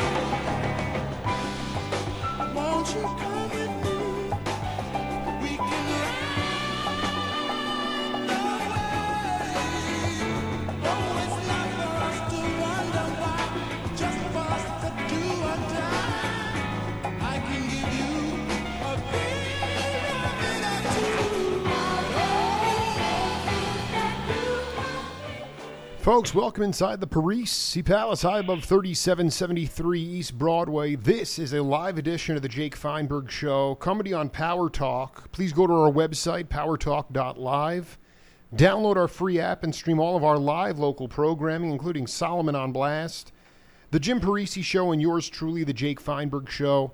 Bye. Folks, welcome inside the Parisi Palace, high above 3773 East Broadway. This is a live edition of the Jake Feinberg Show, comedy on Power Talk. Please go to our website, powertalk.live. Download our free app and stream all of our live local programming, including Solomon on Blast, the Jim Parisi Show, and yours truly, the Jake Feinberg Show.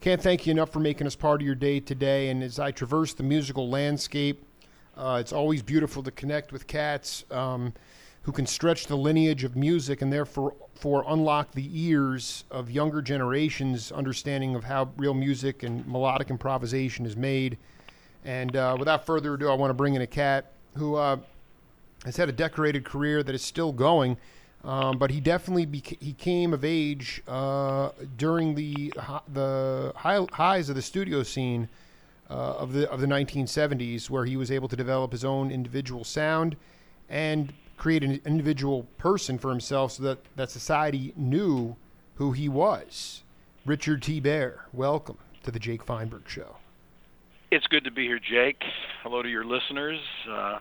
Can't thank you enough for making us part of your day today. And as I traverse the musical landscape, uh, it's always beautiful to connect with cats. Um, who can stretch the lineage of music and therefore for unlock the ears of younger generations' understanding of how real music and melodic improvisation is made. And uh, without further ado, I want to bring in a cat who uh, has had a decorated career that is still going. Um, but he definitely beca- he came of age uh, during the the high, highs of the studio scene uh, of the of the 1970s, where he was able to develop his own individual sound and create an individual person for himself so that, that society knew who he was. Richard T. Bear, welcome to the Jake Feinberg Show. It's good to be here, Jake. Hello to your listeners. Uh, I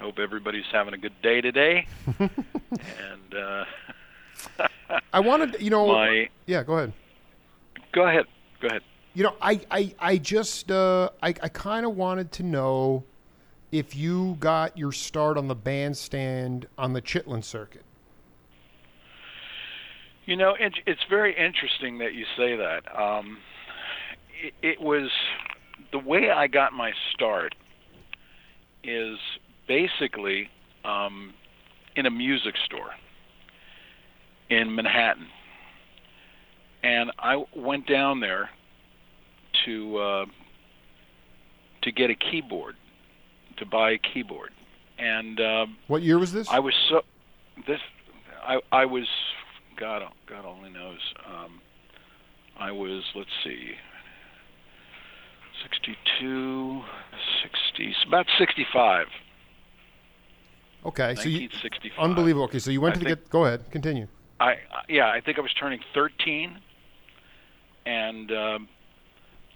hope everybody's having a good day today. and uh, I wanted, you know, my, yeah, go ahead. Go ahead. Go ahead. You know, I, I, I just, uh, I, I kind of wanted to know if you got your start on the bandstand on the Chitlin circuit? You know, it, it's very interesting that you say that. Um, it, it was the way I got my start is basically um, in a music store in Manhattan, and I went down there to uh, to get a keyboard to buy a keyboard. And um, what year was this? I was so this I I was God God only knows. Um, I was let's see 62 60 about 65. Okay, so you unbelievable. Okay, so you went I to the get. Go ahead, continue. I yeah, I think I was turning 13, and um,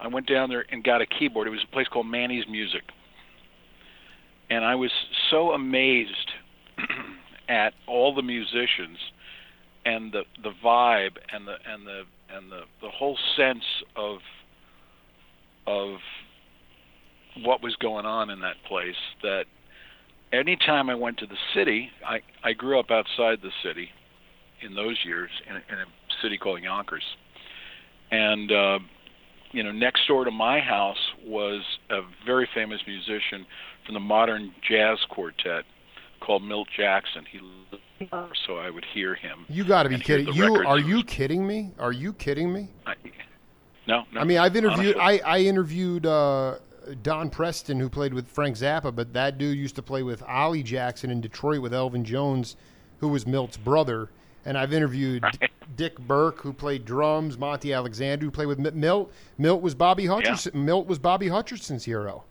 I went down there and got a keyboard. It was a place called Manny's Music, and I was so amazed at all the musicians and the the vibe and the and the and the the whole sense of of what was going on in that place that anytime I went to the city, I I grew up outside the city in those years in, in a city called Yonkers, and uh, you know next door to my house was a very famous musician from the modern jazz quartet called Milt Jackson. He so I would hear him. You got to be kidding! You are you kidding me? Are you kidding me? I, no, no. I mean, I've interviewed. I, I interviewed uh, Don Preston, who played with Frank Zappa, but that dude used to play with Ollie Jackson in Detroit with Elvin Jones, who was Milt's brother. And I've interviewed right. Dick Berk, who played drums, Monty Alexander, who played with Milt. Milt was Bobby Hutcherson. Yeah. Milt was Bobby Hutcherson's hero.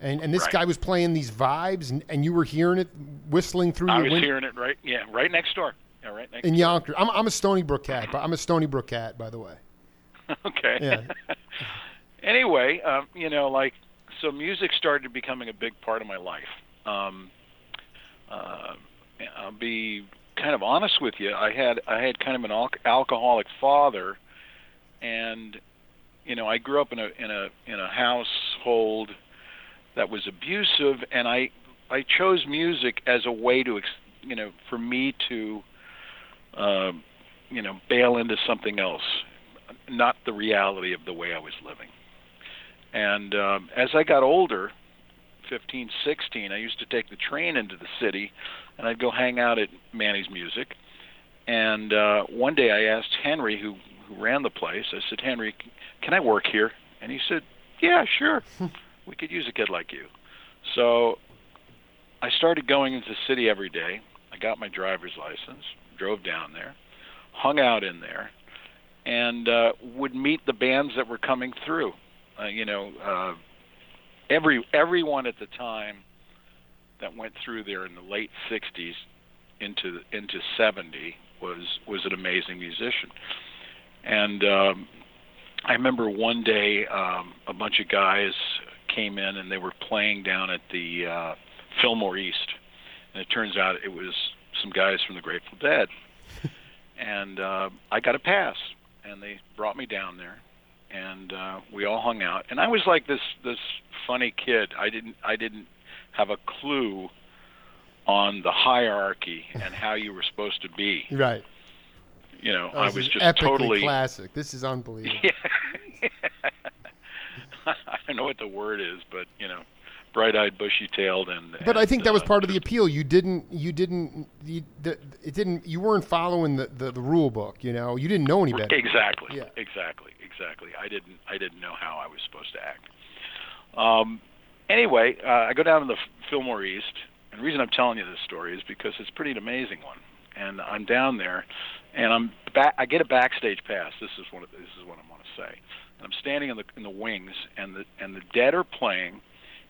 And and this right. guy was playing these vibes, and, and you were hearing it whistling through I your was window. hearing it right, yeah, right next door. Yeah, right next. In. Yonkers, I'm I'm a Stony Brook cat, but I'm a Stony Brook cat, by the way. okay. Yeah. anyway, um, you know, like so, music started becoming a big part of my life. Um, uh, I'll be kind of honest with you. I had I had kind of an al- alcoholic father, and you know, I grew up in a in a in a household that was abusive, and I I chose music as a way to you know for me to uh, you know bail into something else, not the reality of the way I was living. And um, as I got older, 15, 16, I used to take the train into the city, and I'd go hang out at Manny's Music. And uh, one day I asked Henry, who who ran the place, I said, Henry, can I work here? And he said, Yeah, sure. we could use a kid like you. So I started going into the city every day. I got my driver's license, drove down there, hung out in there, and uh, would meet the bands that were coming through. Uh, you know, uh, every everyone at the time that went through there in the late '60s into into '70 was was an amazing musician. And um, I remember one day um, a bunch of guys came in and they were playing down at the uh, Fillmore East, and it turns out it was some guys from the Grateful Dead. and uh, I got a pass, and they brought me down there, and uh, we all hung out. And I was like this this funny kid. I didn't I didn't have a clue on the hierarchy and how you were supposed to be. Right. You know, Oh, I was just totally. classic. This is unbelievable. Yeah. I don't know what the word is, but you know, bright-eyed, bushy-tailed, and. But I think that was uh, part of the appeal. You didn't, you didn't, you, the, it didn't, you weren't following the, the, the rule book. You know, you didn't know any better. Exactly. Yeah. Exactly. Exactly. I didn't. I didn't know how I was supposed to act. Um, anyway, uh, I go down to the Fillmore East, and the reason I'm telling you this story is because it's a pretty an amazing one. And I'm down there, and I'm back. I get a backstage pass. This is one. Of, this is what I want to say. And I'm standing in the in the wings, and the and the Dead are playing,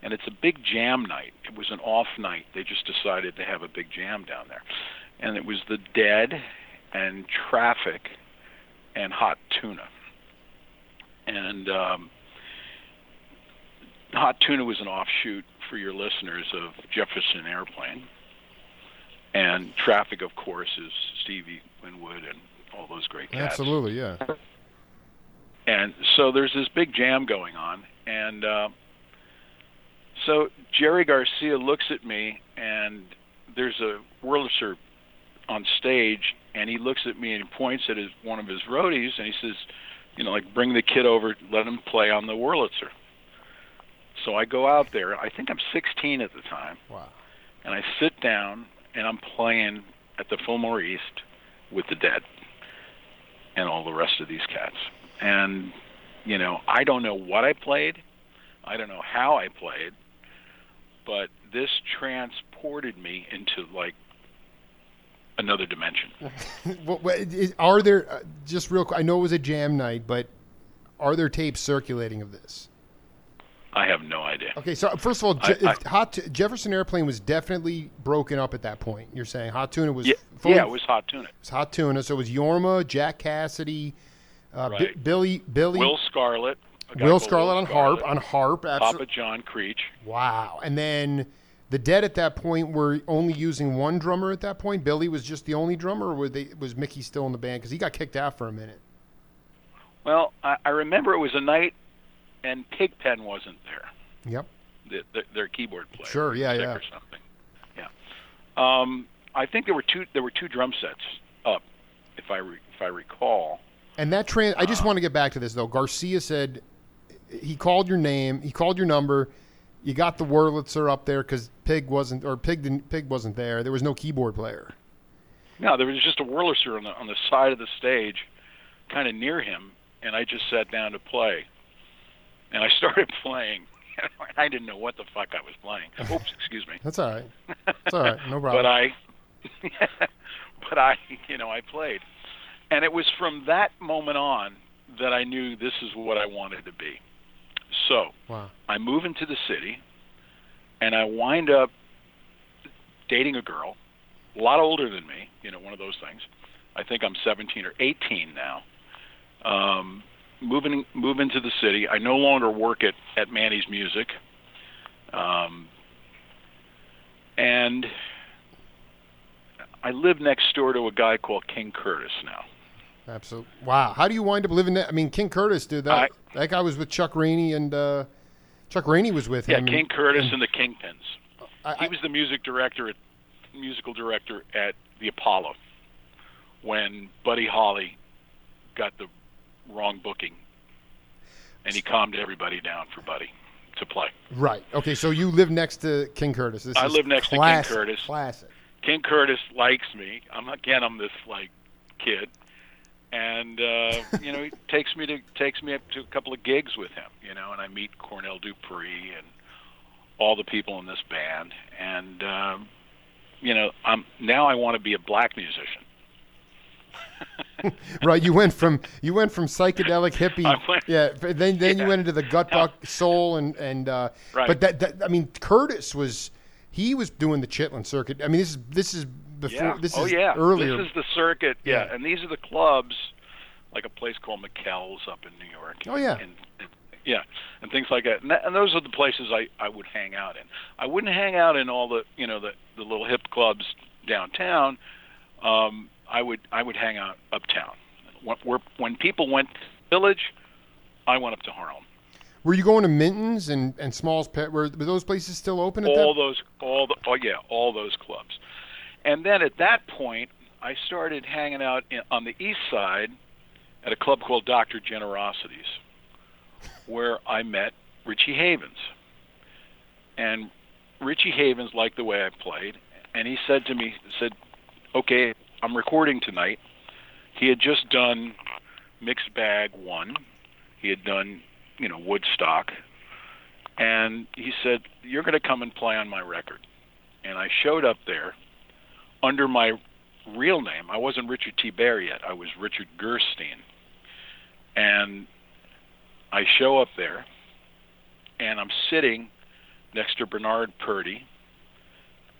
and it's a big jam night. It was an off night. They just decided to have a big jam down there, and it was the Dead, and Traffic, and Hot Tuna. And um, Hot Tuna was an offshoot for your listeners of Jefferson Airplane. And Traffic, of course, is Stevie Winwood and all those great cats. Absolutely, yeah. And so there's this big jam going on, and uh, so Jerry Garcia looks at me, and there's a Wurlitzer on stage, and he looks at me and points at his one of his roadies, and he says, you know, like bring the kid over, let him play on the Wurlitzer. So I go out there. I think I'm 16 at the time, Wow. and I sit down and I'm playing at the Fillmore East with the Dead and all the rest of these cats. And you know, I don't know what I played, I don't know how I played, but this transported me into like another dimension. What, what, is, are there uh, just real? quick, I know it was a jam night, but are there tapes circulating of this? I have no idea. Okay, so first of all, Je- I- Hot Tu- Jefferson Airplane was definitely broken up at that point. You're saying Hot Tuna was Yeah, fully- yeah, it was Hot Tuna. it was Hot Tuna. So it was Jorma, Jack Casady, uh, Right. Billy, Billy, Will Scarlett. Will called Scarlett on harp, on harp. Papa Absolutely. John Creach. Wow. And then the Dead at that point were only using one drummer at that point. Billy was just the only drummer, or were they, was Mickey still in the band? Because he got kicked out for a minute. Well, I, I remember it was a night, and Pigpen wasn't there. Yep. the, the, their keyboard player. Sure, yeah, yeah. Or something. Yeah. Um, I think there were two. There were two drum sets up, if I re, if I recall. And that trans. I just want to get back to this though. Garcia said he called your name, he called your number. You got the Wurlitzer up there because Pig wasn't, or Pig didn't, Pig wasn't there. There was no keyboard player. No, there was just a Wurlitzer on the on the side of the stage, kind of near him, and I just sat down to play. And I started playing. I didn't know what the fuck I was playing. Oops, excuse me. That's all right. That's all right. No problem. but I, but I, you know, I played, and it was from that moment on that I knew this is what I wanted to be. So wow. I move into the city, and I wind up dating a girl, a lot older than me. You know, one of those things. I think I'm 17 or 18 now. Um, moving move into the city. I no longer work at at Manny's Music. Um, and I live next door to a guy called King Curtis now. Absolutely. Wow. How do you wind up living that? I mean, King Curtis did that. I- that guy was with Chuck Rainey, and uh, Chuck Rainey was with him. Yeah. King Curtis and the Kingpins. I, He was the music director, at, musical director at the Apollo when Buddy Holly got the wrong booking, and he calmed everybody down for Buddy to play. right. Okay. So you live next to King Curtis. This I live next to King Curtis. Classic. King Curtis likes me. I'm again. I'm this like kid, and uh, you know he takes me to takes me up to a couple of gigs with him. You know, and I meet Cornell Dupree and all the people in this band, and um, you know I'm now I want to be a black musician. right. You went from you went from psychedelic hippie, went- yeah. Then then you went into the gut buck soul and and uh, Right. but that, that I mean Curtis was he was doing the Chitlin circuit. I mean this is this is before Yeah. this oh is yeah. earlier. This is the circuit. Yeah. Yeah. And these are the clubs, like a place called Mikell's up in New York. Oh, yeah. And, and yeah, and things like that. And, that. and those are the places I I would hang out in. I wouldn't hang out in all the you know the the little hip clubs downtown. Um, I would I would hang out uptown. When, where, when people went to village, I went up to Harlem. were you going to Minton's and and Small's Pet? Were, were those places still open at all that? those all the oh yeah all those clubs and then at that point i started hanging out in, on the east side at a club called dr generosity's where i met richie havens. And richie havens liked the way i played and he said to me said okay i'm recording tonight. He had just done mixed bag one. He had done you know woodstock. And he said, "You're going to come and play on my record." And I showed up there under my real name. I wasn't Richard T. Bear yet. I was Richard Gerstein. And I show up there, and I'm sitting next to Bernard Purdie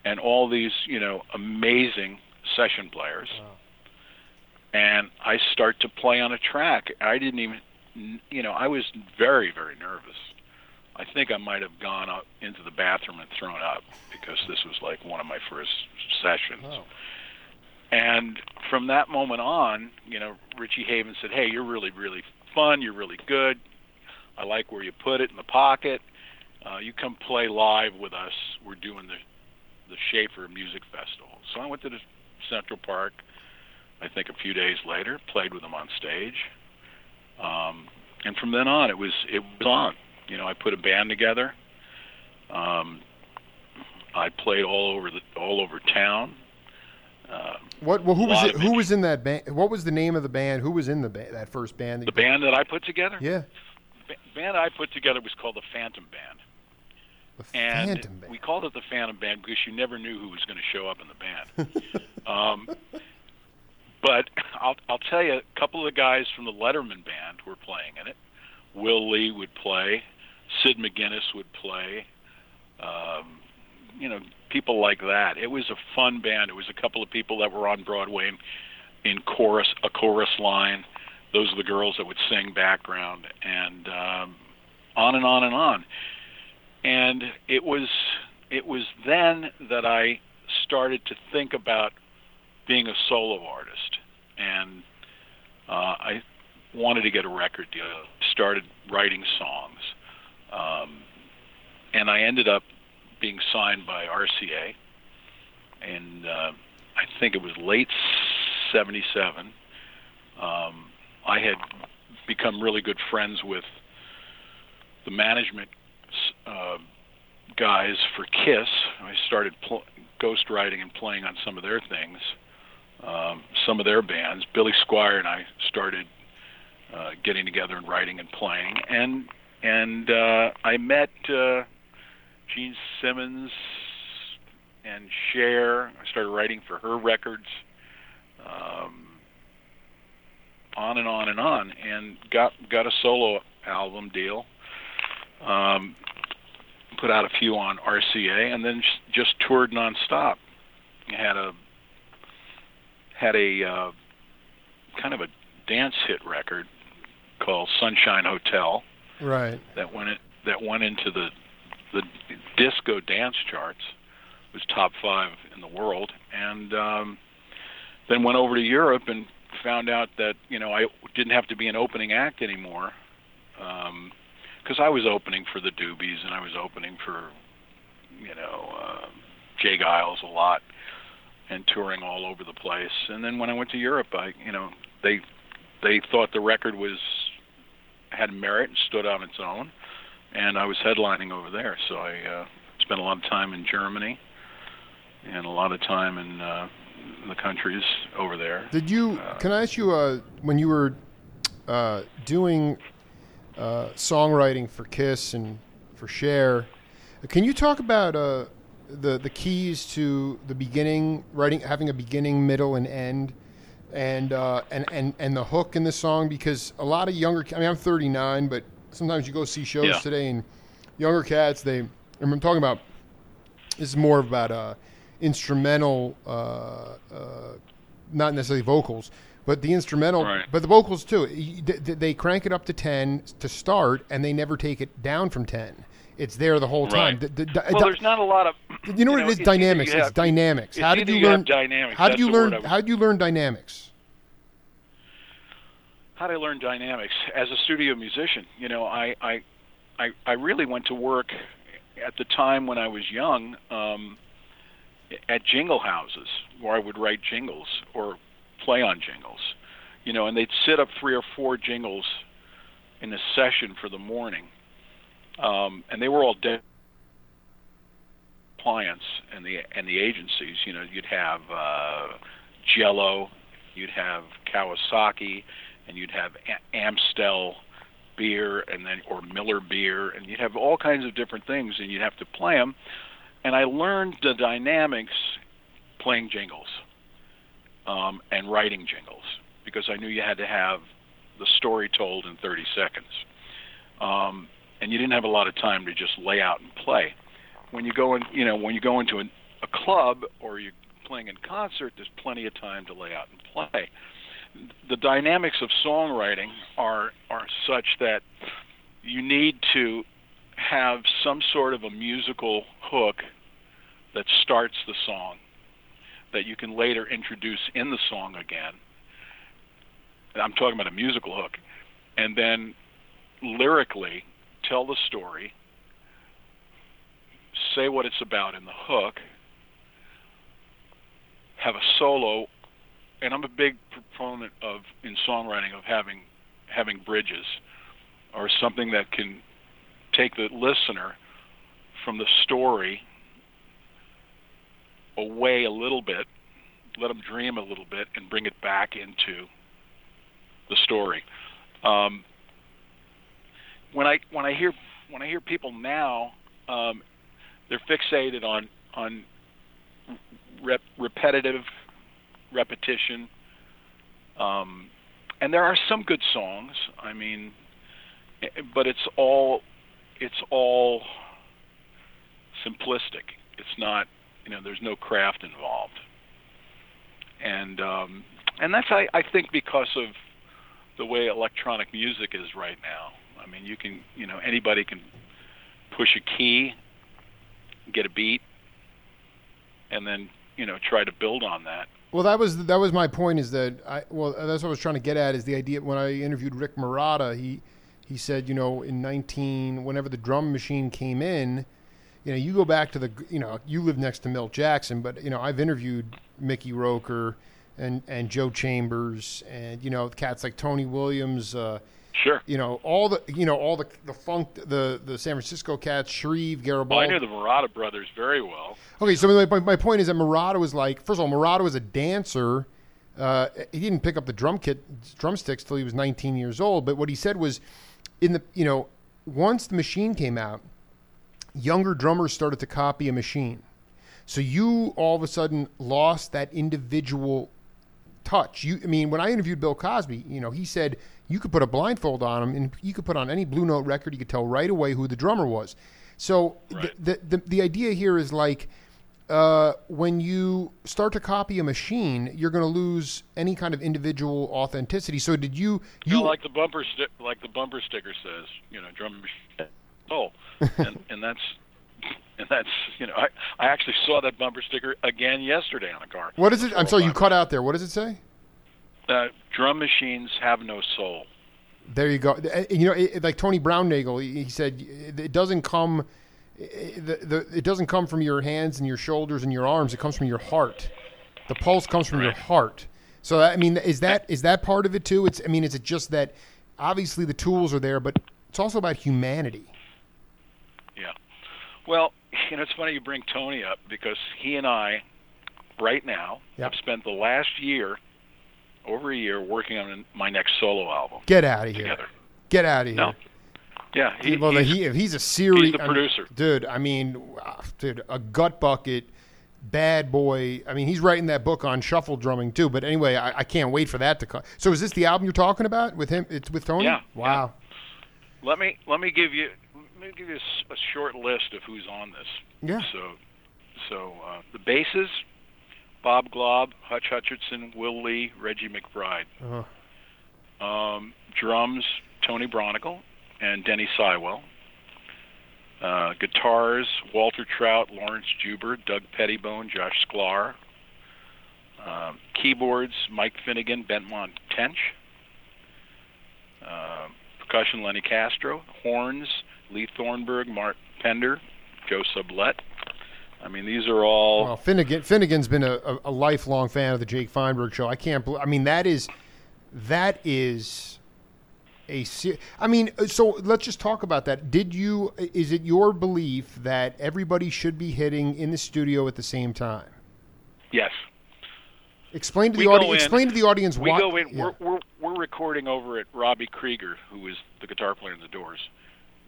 and all these, you know, amazing session players. And I start to play on a track. I didn't even, you know, I was very, very nervous. I think I might have gone up into the bathroom and thrown up because this was like one of my first sessions. Oh. And from that moment on, you know, Richie Haven said, "Hey, you're really, really fun. You're really good. I like where you put it in the pocket. Uh, you come play live with us. We're doing the the Schaefer Music Festival." So I went to the Central Park. I think a few days later, played with them on stage. Um, and from then on, it was it was on. You know, I put a band together. Um, I played all over the all over town. Uh, What? Well, who was it? Who was in that band? What was the name of the band? Who was in the ba- that first band? That the band that I put together, Yeah, the band I put together was called the Phantom Band, the and Phantom Band. we called it the Phantom Band because you never knew who was going to show up in the band. um, but I'll I'll tell you, a couple of the guys from the Letterman band were playing in it. Will Lee would play, Sid McGinnis would play. Um, you know, people like that. It was a fun band. It was a couple of people that were on Broadway in, in chorus, a chorus line. Those are the girls that would sing background, and um, on and on and on. And it was it was then that I started to think about being a solo artist, and uh, I wanted to get a record deal. Started writing songs, um, and I ended up being signed by RCA, and uh, I think it was late '77. Um, I had become really good friends with the management uh, guys for Kiss. I started pl- ghostwriting and playing on some of their things, um, some of their bands. Billy Squier and I started uh, getting together and writing and playing, and and uh, I met uh, Gene Simmons and Cher. I started writing for her records. Um, on and on and on, and got got a solo album deal. Um, put out a few on RCA, and then just, toured nonstop. Had a had a uh, kind of a dance hit record called Sunshine Hotel right. that went it, that went into the the disco dance charts. Was top five in the world, and um, then went over to Europe and found out that you know I didn't have to be an opening act anymore because I was opening for the Doobies and I was opening for you know uh, J. Geils a lot and touring all over the place. And then when I went to Europe, I you know they they thought the record was had merit and stood on its own, and I was headlining over there. So I uh, spent a lot of time in Germany and a lot of time in uh, the countries over there. Did you? Can I ask you? Uh, when you were uh, doing uh, songwriting for Kiss and for Cher, can you talk about uh, the the keys to the beginning, writing, having a beginning, middle, and end and uh, and and and the hook in the song because a lot of younger. I mean, I'm 39, but sometimes you go see shows Yeah. today and younger cats. They. and I'm talking about. This is more about uh, instrumental, uh, uh, not necessarily vocals, but the instrumental, Right. but the vocals too. Y- th- th- They crank it up to 10 to start, and they never take it down from 10. It's there the whole time. Right. The- the- Well, the- there's not a lot of. you know what it is? Dynamics. you It's dynamics. it's How did you you learn dynamics. How did you learn? How did you learn dynamics? how did I learn dynamics as a studio musician? You know, I I I, I really went to work at the time when I was young um, at jingle houses where I would write jingles or play on jingles. You know, and they'd sit up three or four jingles in a session for the morning, um, and they were all dead clients and the and the agencies. You know, you'd have uh, Jello, you'd have Kawasaki, and you'd have A- Amstel beer, and then or Miller beer, and you'd have all kinds of different things, and you'd have to play them. And I learned the dynamics playing jingles um, and writing jingles because I knew you had to have the story told in 30 seconds. Um, and you didn't have a lot of time to just lay out and play. When you go in, you know, when you go into an, a club or you're playing in concert, there's plenty of time to lay out and play. The dynamics of songwriting are are such that you need to have some sort of a musical hook that starts the song that you can later introduce in the song again. I'm talking about a musical hook. And then lyrically tell the story, say what it's about in the hook, have a solo, and I'm a big proponent of in songwriting of having having bridges or something that can take the listener from the story away a little bit, let them dream a little bit, and bring it back into the story. Um, when I when I hear when I hear people now, um, they're fixated on on rep, repetitive repetition. Um, and there are some good songs. I mean, eh, but it's all it's all simplistic. It's not you know there's no craft involved. And um, and that's I, I think because of the way electronic music is right now. I mean, you can, you know, anybody can push a key, get a beat, and then, you know, try to build on that. Well, that was that was my point. Is that I well that's what I was trying to get at. Is the idea when I interviewed Rick Marotta, he he said you know in nineteen whenever the drum machine came in, you know you go back to the you know you live next to Milt Jackson, but you know I've interviewed Mickey Roker and and Joe Chambers and you know cats like Tony Williams. Uh, Sure. you know all the you know all the the funk the the San Francisco cats, Shrieve, Garibaldi. Well, I knew the Marotta brothers very well. Okay, so my, my, my point is that Marotta was like, first of all, Marotta was a dancer. Uh, he didn't pick up the drum kit, drumsticks till he was 19 years old. But what he said was, in the you know, once the machine came out, younger drummers started to copy a machine. So you all of a sudden lost that individual touch. You, I mean, when I interviewed Bill Cosby, you know, he said you could put a blindfold on him and you could put on any Blue Note record, you could tell right away who the drummer was. So Right. the, the the idea here is like uh, when you start to copy a machine, you're going to lose any kind of individual authenticity. So did you You like the bumper stick, like the bumper sticker says, you know, drum machine. Oh, and and that's and that's you know, I I actually saw that bumper sticker again yesterday on a car. what is it? I'm sorry, you cut out there. What does it say? Uh, drum machines have no soul. There you go. Uh, You know, it, like Tony Braunagel, he he said it doesn't come, it, the, the, it doesn't come from your hands and your shoulders and your arms. It comes from your heart. The pulse comes from your heart. So I mean, is that is that part of it too? It's I mean, is it just that obviously the tools are there, but it's also about humanity. Yeah. Well, you know, it's funny you bring Tony up because he and I, right now, Yep. have spent the last year, over a year, working on my next solo album Get out of here. together. Get out of here. No. Yeah. He, well, he's, he, if he's a serious he's the producer. dude. I mean, dude, a gut bucket bad boy. I mean, he's writing that book on shuffle drumming too. But anyway, I, I can't wait for that to come. So is this the album you're talking about with him? It's with Tony. Yeah, Wow. Let me let me give you let me give you a short list of who's on this. Yeah. So, so uh, the basses: Bob Glaub, Hutch Hutchinson, Will Lee, Reggie McBride. Uh-huh. Um, drums: Tony Braunagel and Denny Seiwell. Uh, guitars: Walter Trout, Laurence Juber, Doug Pettibone, Josh Sklar. Um, keyboards: Mike Finnegan, Benmont Tench. Uh, percussion: Lenny Castro. Horns: Lee Thornburg, Mark Pender, Joe Sublett. I mean, these are all. well, Finnegan Finnegan's been a, a, lifelong fan of the Jake Feinberg show. I can't. bel I mean, that is that is a. I mean, uh, so let's just talk about that. Did you? Is it your belief that everybody should be hitting in the studio at the same time? yes. Explain to the audience. Explain to the audience We why. go in. yeah. We're, we're we're recording over at Robbie Krieger, who is the guitar player in the Doors.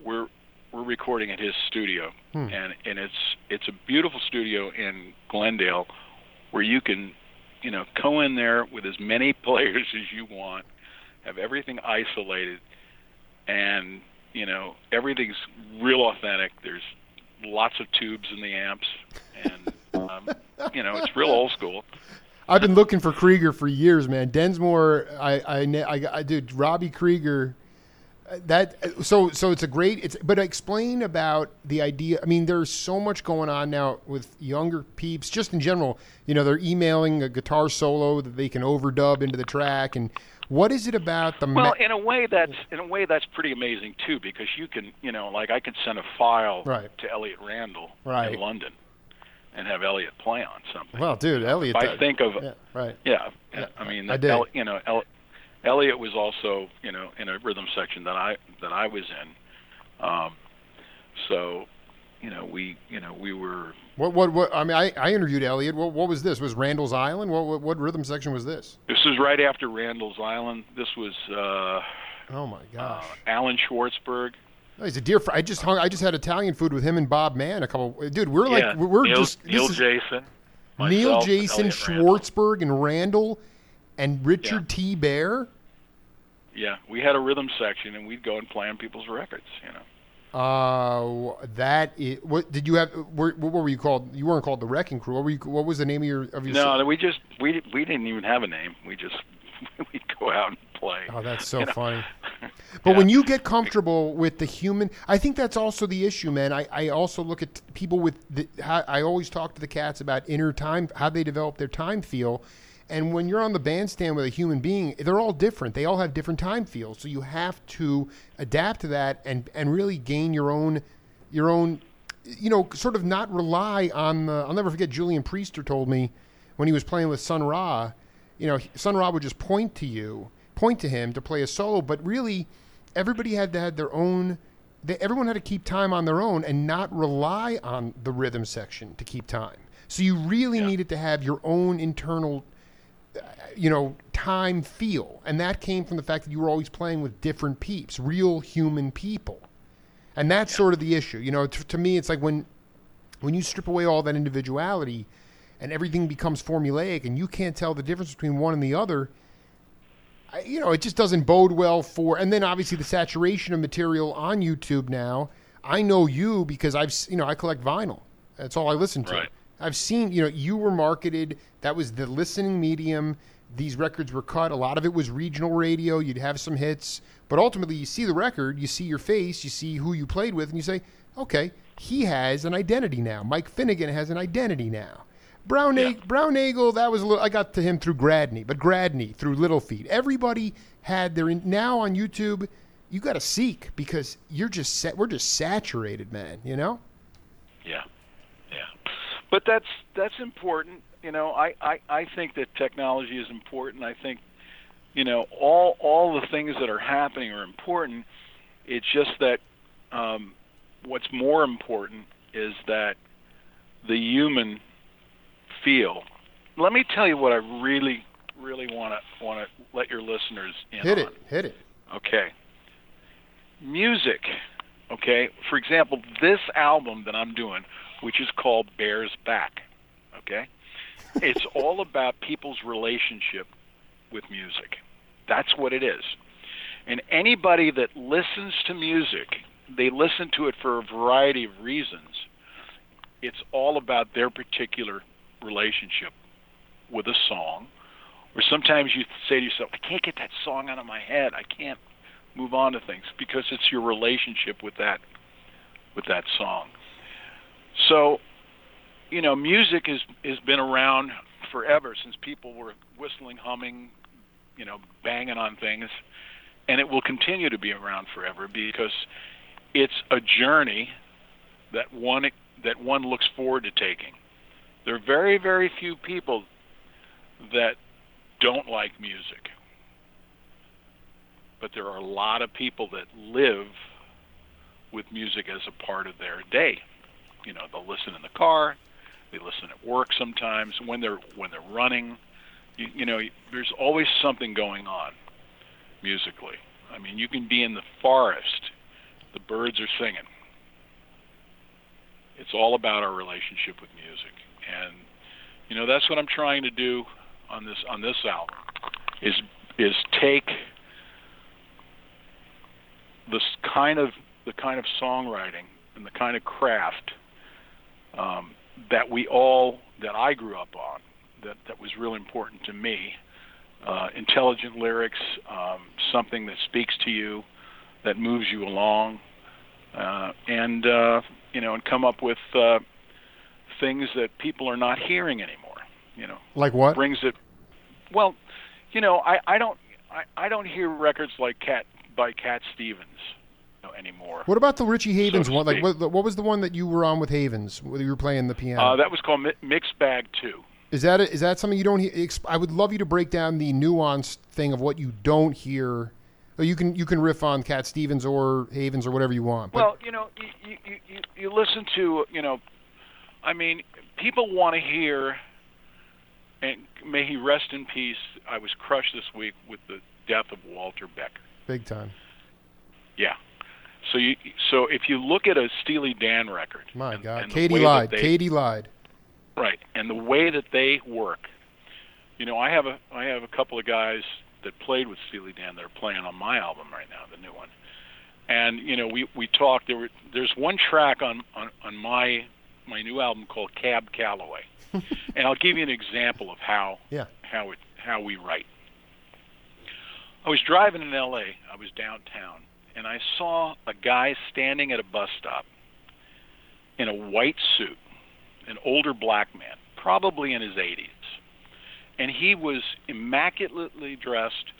We're we're recording at his studio, Hmm. and and it's it's a beautiful studio in Glendale, where you can, you know, go in there with as many players as you want, have everything isolated, and you know everything's real authentic. There's lots of tubes in the amps, and um, you know it's real old school. I've been looking for Krieger for years, man. Densmore, I, I, I, I dude, Robbie Krieger. That so so it's a great. It's but explain about the idea. I mean, there's so much going on now with younger peeps, just in general. You know, they're emailing a guitar solo that they can overdub into the track, and what is it about the? Well, me- in a way, that's in a way that's pretty amazing too, because you can, you know, like I could send a file Right. to Elliot Randall Right. in London, and have Elliot play on something. well, dude, Elliot. if I think of, yeah, right. yeah, Yeah, I mean, I did. El, you know, El, Elliot was also, you know, in a rhythm section that I that I was in, um, so, you know, we, you know, we were What what what? I mean, I, I interviewed Elliot. What what was this? Was Randall's Island? What what, what rhythm section was this? This was right after Randall's Island. This was uh, Oh my gosh. uh, Alan Schwartzberg. Oh, he's a dear friend. I just hung. I just had Italian food with him and Bob Mann a couple. Dude, we're like yeah, we're, we're Neil, just Neil Jason, Neil myself, and Jason Elliot Randall. Schwartzberg and Randall and Richard T. Bear. Yeah, we had a rhythm section, and we'd go and play on people's records. You know, Uh, that is, what did you have? Were, what were you called? You weren't called the Wrecking Crew. What were you? What was the name of your of your? no, we just we we didn't even have a name. We just we'd go out and play. Oh, that's so funny. But Yeah. when you get comfortable with the human, I think that's also the issue, man. I, I also look at people with the, how, I always talk to the cats about inner time, how they develop their time feel. And when you're on the bandstand with a human being, they're all different. They all have different time feels. So you have to adapt to that and, and really gain your own, your own, you know, sort of not rely on the. I'll never forget Julian Priester told me when he was playing with Sun Ra, you know, Sun Ra would just point to you, point to him to play a solo, but really everybody had to have their own. They, everyone had to keep time on their own and not rely on the rhythm section to keep time. So you really Yeah. needed to have your own internal, you know, time feel, and that came from the fact that you were always playing with different peeps, real human people, and that's sort of the issue. You know, t- to me, it's like when when you strip away all that individuality and everything becomes formulaic and you can't tell the difference between one and the other I, you know it just doesn't bode well for and then obviously the saturation of material on youtube now. I know you because i've you know i collect vinyl. That's all i listen to. Right. I've seen you know you were marketed that was the listening medium these records were cut a lot of it was regional radio you'd have some hits but ultimately you see the record you see your face you see who you played with and you say okay he has an identity now mike finnegan has an identity now Brown, Yeah. Braunagel, that was a little. I got to him through Gradney, but Gradney through Little Feat. Everybody had their. Now on YouTube, you got to seek because you're just set. We're just saturated, man. You know. Yeah. But that's that's important. You know, I, I I think that technology is important. I think, you know, all all the things that are happening are important. It's just that um, what's more important is that the human feel. Let me tell you what I really really want to want to let your listeners in Hit on. it, hit it. Okay. Music. Okay. For example, this album that I'm doing, which is called Bears Back. Okay, it's all about people's relationship with music. That's what it is. And anybody that listens to music, they listen to it for a variety of reasons. It's all about their particular relationship with a song. Or sometimes you say to yourself, I can't get that song out of my head. I can't move on to things because it's your relationship with that with that song. So, you know, music has has been around forever since people were whistling, humming, you know, banging on things, and it will continue to be around forever because it's a journey that one that one looks forward to taking. There are very very few people that don't like music. But there are a lot of people that live with music as a part of their day. You know, they'll listen in the car, they listen at work sometimes when they're when they're running. You, you know, there's always something going on musically. I mean, you can be in the forest, the birds are singing. It's all about our relationship with music, and you know that's what I'm trying to do on this on this album is is take this kind of the kind of songwriting and the kind of craft um, that we all that I grew up on that that was real important to me. Uh, intelligent lyrics, um, something that speaks to you, that moves you along, uh, and uh, you know, and come up with uh, things that people are not hearing anymore. You know, like what brings it? Well, you know, I I don't I, I don't hear records like Cat by Cat Stevens anymore. What about the Richie Havens so one? Like, what, what was the one that you were on with Havens? Where you were playing the piano? Uh, that was called Mi- Mixed Bag Two. Is that a, is that something you don't hear? I would love you to break down the nuanced thing of what you don't hear. You can you can riff on Cat Stevens or Havens or whatever you want. Well, you know, you, you you you listen to you know, I mean, people want to hear, and may he rest in peace. I was crushed this week with the death of Walter Becker. Big time. Yeah. So you so if you look at a Steely Dan record, my and, God, and Katy Lied. they- Katy Lied. Right, and the way that they work. You know, I have a I have a couple of guys that played with Steely Dan that are playing on my album right now, the new one. And you know, we we talked. There were there's one track on on, on my my new album called Cab Calloway, and I'll give you an example of how Yeah. how it how we write. I was driving in L.A. I was downtown, and I saw a guy standing at a bus stop in a white suit, an older black man, probably in his 80s. And he was immaculately dressed,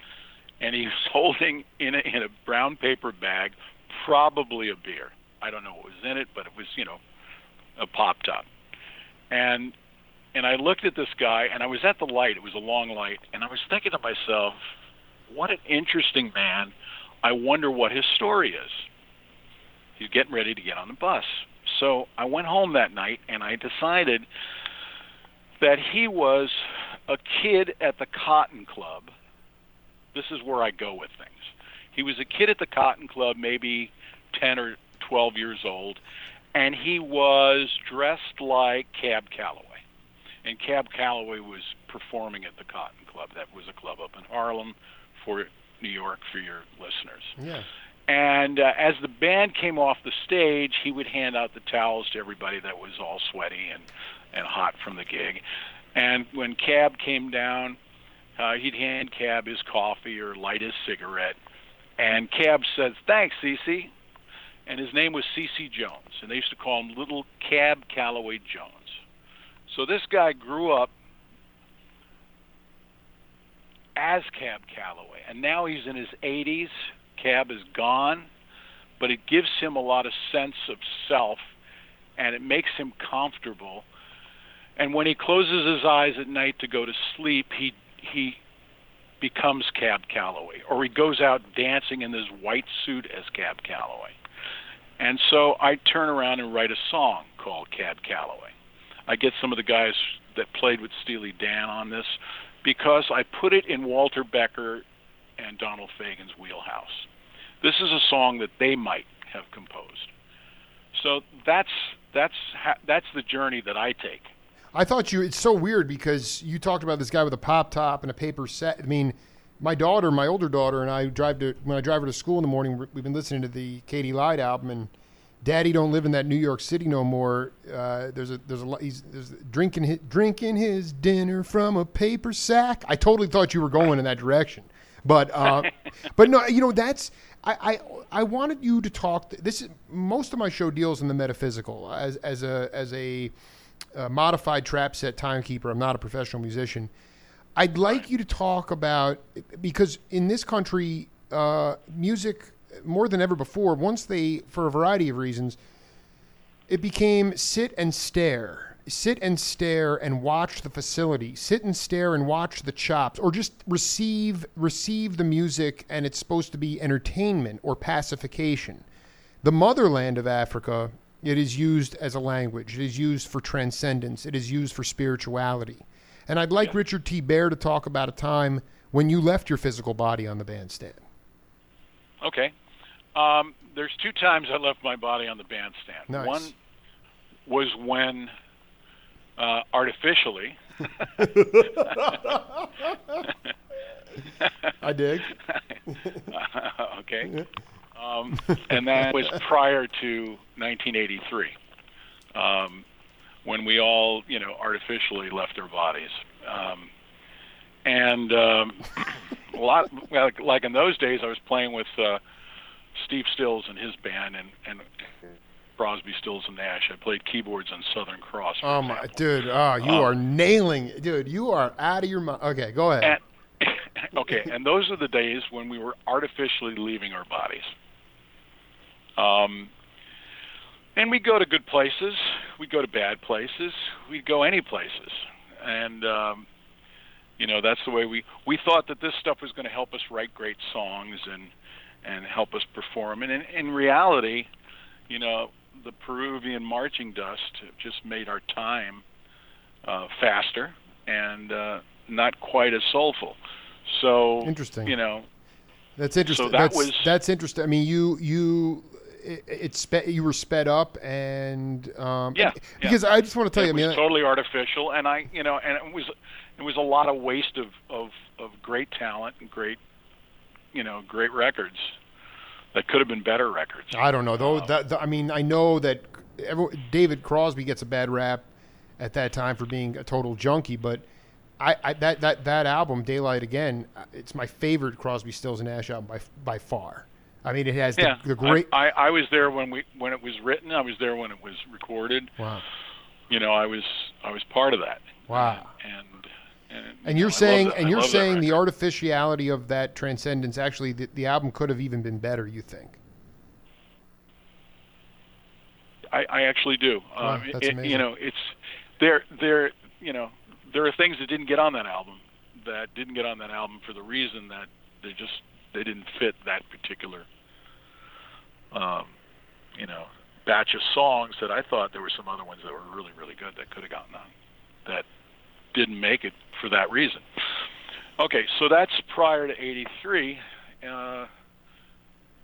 and he was holding in a, in a brown paper bag, probably a beer. I don't know what was in it, but it was, you know, a pop top. And and I looked at this guy, and I was at the light. It was a long light, and I was thinking to myself, what an interesting man. I wonder what his story is. He's getting ready to get on the bus. So I went home that night and I decided that he was a kid at the Cotton Club. This is where I go with things. He was a kid at the Cotton Club, maybe 10 or 12 years old, and he was dressed like Cab Calloway. And Cab Calloway was performing at the Cotton Club. That was a club up in Harlem for New York for your listeners. Yeah. And uh, as the band came off the stage, he would hand out the towels to everybody that was all sweaty and, and hot from the gig. And when Cab came down, uh, he'd hand Cab his coffee or light his cigarette. And Cab says, Thanks, Cece. And his name was Cece Jones. And they used to call him Little Cab Calloway Jones. So this guy grew up as Cab Calloway. And now he's in his 80s. Cab is gone, but it gives him a lot of sense of self and it makes him comfortable. And when he closes his eyes at night to go to sleep, he he becomes Cab Calloway or he goes out dancing in this white suit as Cab Calloway. And so I turn around and write a song called Cab Calloway. I get some of the guys that played with Steely Dan on this because I put it in Walter Becker and Donald Fagen's wheelhouse. This is a song that they might have composed. So that's that's ha- that's the journey that I take. I thought you. It's so weird because you talked about this guy with a pop top and a paper set. I mean, my daughter, my older daughter, and I drive to when I drive her to school in the morning. We've been listening to the Katy Lied album, and Daddy don't live in that New York City no more. Uh, there's a there's a lot. He's there's drinking his, drinking his dinner from a paper sack. I totally thought you were going in that direction, but uh, but no, you know that's I, I I wanted you to talk. This is most of my show deals in the metaphysical as as a as a a modified trap set timekeeper. I'm not a professional musician. I'd like you to talk about because in this country, uh, music more than ever before. Once they, for a variety of reasons, it became sit and stare, sit and stare and watch the facility, sit and stare and watch the chops, or just receive receive the music, and it's supposed to be entertainment or pacification. The motherland of Africa it is used as a language. It is used for transcendence. It is used for spirituality. And I'd like yeah. Richard T. Bear to talk about a time when you left your physical body on the bandstand. Okay. Um, there's two times I left my body on the bandstand. Nice. One was when uh, artificially. I dig. okay. Um, and that was prior to 1983, um, when we all, you know, artificially left our bodies. Um, and um, a lot, like, like in those days, I was playing with uh, Steve Stills and his band, and and Crosby, Stills, and Nash. I played keyboards on Southern Cross. oh my, dude! Oh, you um, are nailing, dude. You are out of your mind. Okay, go ahead. And, okay, and those are the days when we were artificially leaving our bodies. Um, and we go to good places, we go to bad places, we go any places, and um, you know that's the way we we thought that this stuff was going to help us write great songs and and help us perform. And in, in reality, you know, the Peruvian marching dust just made our time uh, faster and uh, not quite as soulful. So interesting. You know, that's interesting. So that that's, was that's interesting. I mean, you you it, it sped, you were sped up and um, yeah, because yeah. I just want to tell it you, it was totally artificial, and I you know, and it was it was a lot of waste of of of great talent and great you know great records that could have been better records. I don't know though. Um, that, I mean, I know that David Crosby gets a bad rap at that time for being a total junkie, but. I, I, that that that album, Daylight Again, it's my favorite Crosby, Stills and Nash album by by far. I mean, it has yeah, the, the great. I, I, I was there when we when it was written. I was there when it was recorded. Wow. You know, I was I was part of that. Wow. And and, and you're know, saying and you're saying the artificiality of that transcendence actually the, the album could have even been better. You think? I, I actually do. Wow, um, that's it, amazing. You know, it's there. There. You know, there are things that didn't get on that album that didn't get on that album for the reason that they just they didn't fit that particular um, you know batch of songs that I thought there were some other ones that were really really good that could have gotten on that didn't make it for that reason. Okay, so that's prior to '83, uh,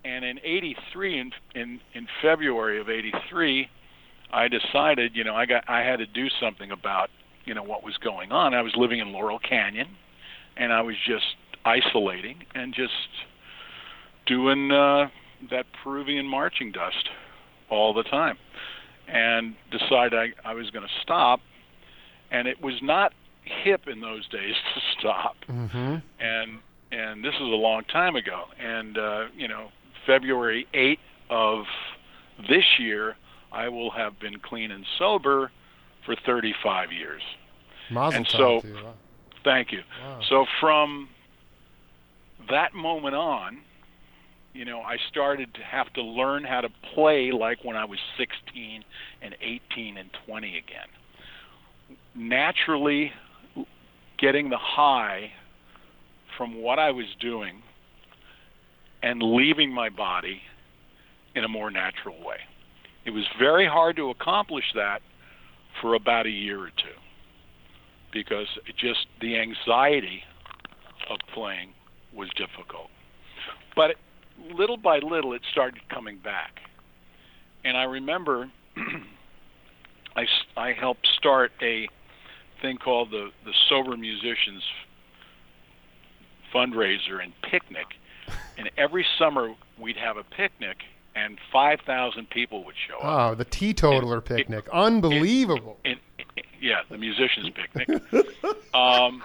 and in '83, in, in in February of '83, I decided, you know, I got I had to do something about you know what was going on. I was living in Laurel Canyon, and I was just isolating and just doing uh, that Peruvian marching dust all the time, and decided I, I was going to stop. And it was not hip in those days to stop. Mm-hmm. And and this is a long time ago. And uh, you know, February 8th of this year, I will have been clean and sober for 35 years. Mazel and so, wow. thank you. Wow. So from that moment on, you know, I started to have to learn how to play like when I was 16 and 18 and 20 again. Naturally, getting the high from what I was doing and leaving my body in a more natural way. It was very hard to accomplish that for about a year or two because just the anxiety of playing was difficult. But little by little, it started coming back. And I remember I, I helped start a thing called the the Sober Musicians fundraiser and picnic, and every summer we'd have a picnic, and five thousand people would show up. Oh, the teetotaler picnic. Unbelievable. And, yeah, the musicians' picnic. um,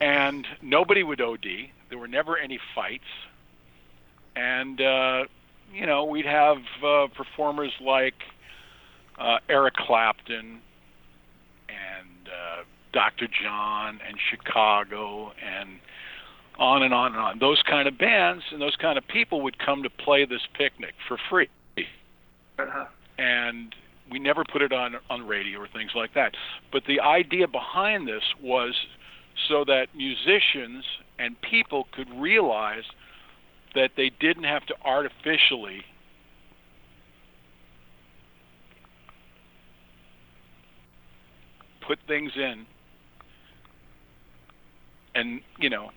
and nobody would OD. There were never any fights. And, uh, you know, we'd have uh, performers like uh, Eric Clapton and uh, Dr. John and Chicago and on and on and on. Those kind of bands and those kind of people would come to play this picnic for free. And we never put it on on radio or things like that. But the idea behind this was so that musicians and people could realize that they didn't have to artificially put things in and you know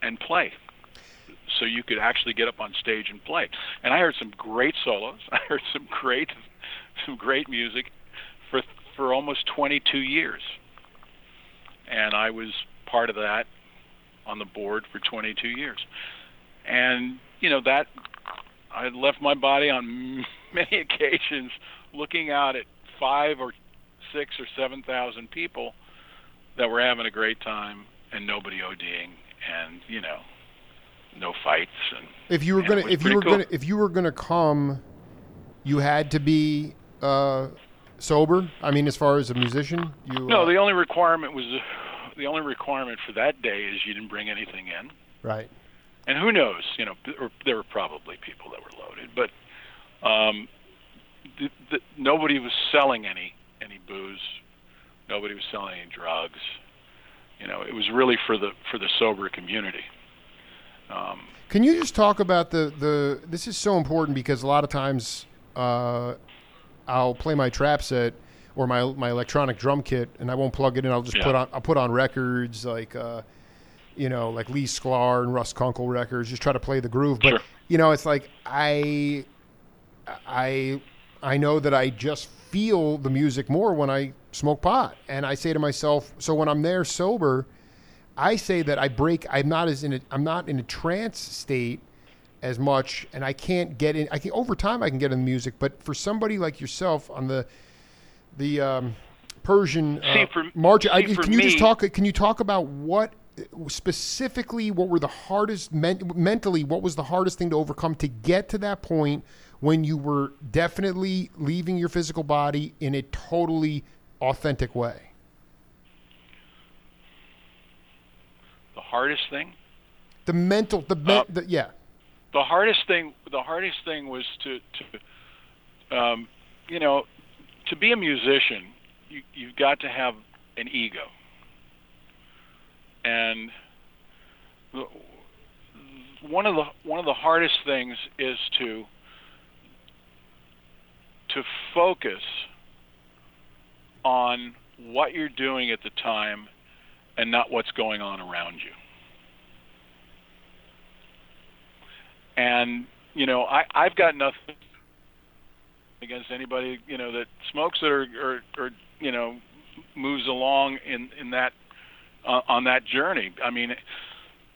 and play. So you could actually get up on stage and play. And i heard some great solos. I heard some great some great music for for almost 22 years. And i was part of that on the board for 22 years. And you know that i left my body on many occasions looking out at five or six or seven thousand people that were having a great time and nobody ODing and you know no fights and If you were gonna, if you were cool. gonna, if you were gonna come, you had to be uh, sober. I mean, as far as a musician, you no uh, the only requirement was the only requirement for that day is you didn't bring anything in right. and who knows you know there were probably people that were loaded but um the, the, nobody was selling any any booze nobody was selling any drugs you know it was really for the for the sober community um Can you just talk about the the? This is so important because a lot of times uh, I'll play my trap set or my my electronic drum kit, and I won't plug it in. I'll just Yeah. put on I'll put on records like uh, you know like Lee Sklar and Russ Kunkel records. Just try to play the groove, but Sure. you know it's like I I I know that I just feel the music more when I smoke pot, and I say to myself, so when I'm there sober. I say that I break. I'm not as in a. I'm not in a trance state as much, and I can't get in. I can over time. I can get in the music, but for somebody like yourself on the the um, Persian uh, See, for- march, see, for can you just talk? Can you talk about what specifically? What were the hardest men, mentally? What was the hardest thing to overcome to get to that point when you were definitely leaving your physical body in a totally authentic way? the hardest thing The mental, the, men, Uh, the yeah. the hardest thing the hardest thing was to to um, you know to be a musician you you've got to have an ego and the- one of the one of the hardest things is to to focus on what you're doing at the time and not what's going on around you. And you know I I've got nothing against anybody you know that smokes it or or, or you know moves along in in that uh, on that journey. I mean,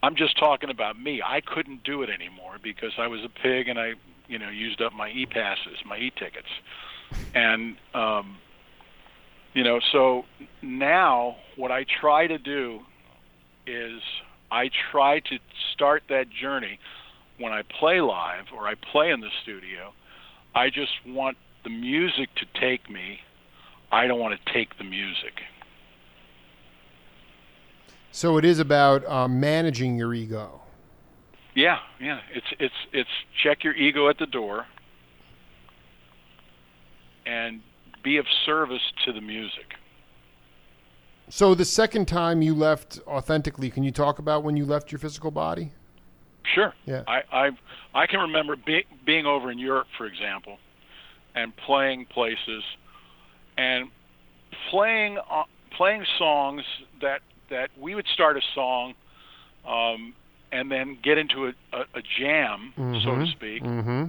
I'm just talking about me. I couldn't do it anymore because I was a pig and I you know used up my e passes, my e tickets, and um, you know so now what I try to do is I try to start that journey when I play live or I play in the studio, I just want the music to take me. I don't want to take the music. So it is about um, managing your ego. Yeah, yeah. It's it's it's check your ego at the door and be of service to the music. So the second time you left authentically, can you talk about when you left your physical body? Sure. Yeah. I I I can remember be, being over in Europe, for example, and playing places, and playing uh, playing songs that that we would start a song, um, and then get into a, a, a jam, so to Mhm. speak, Mm-hmm.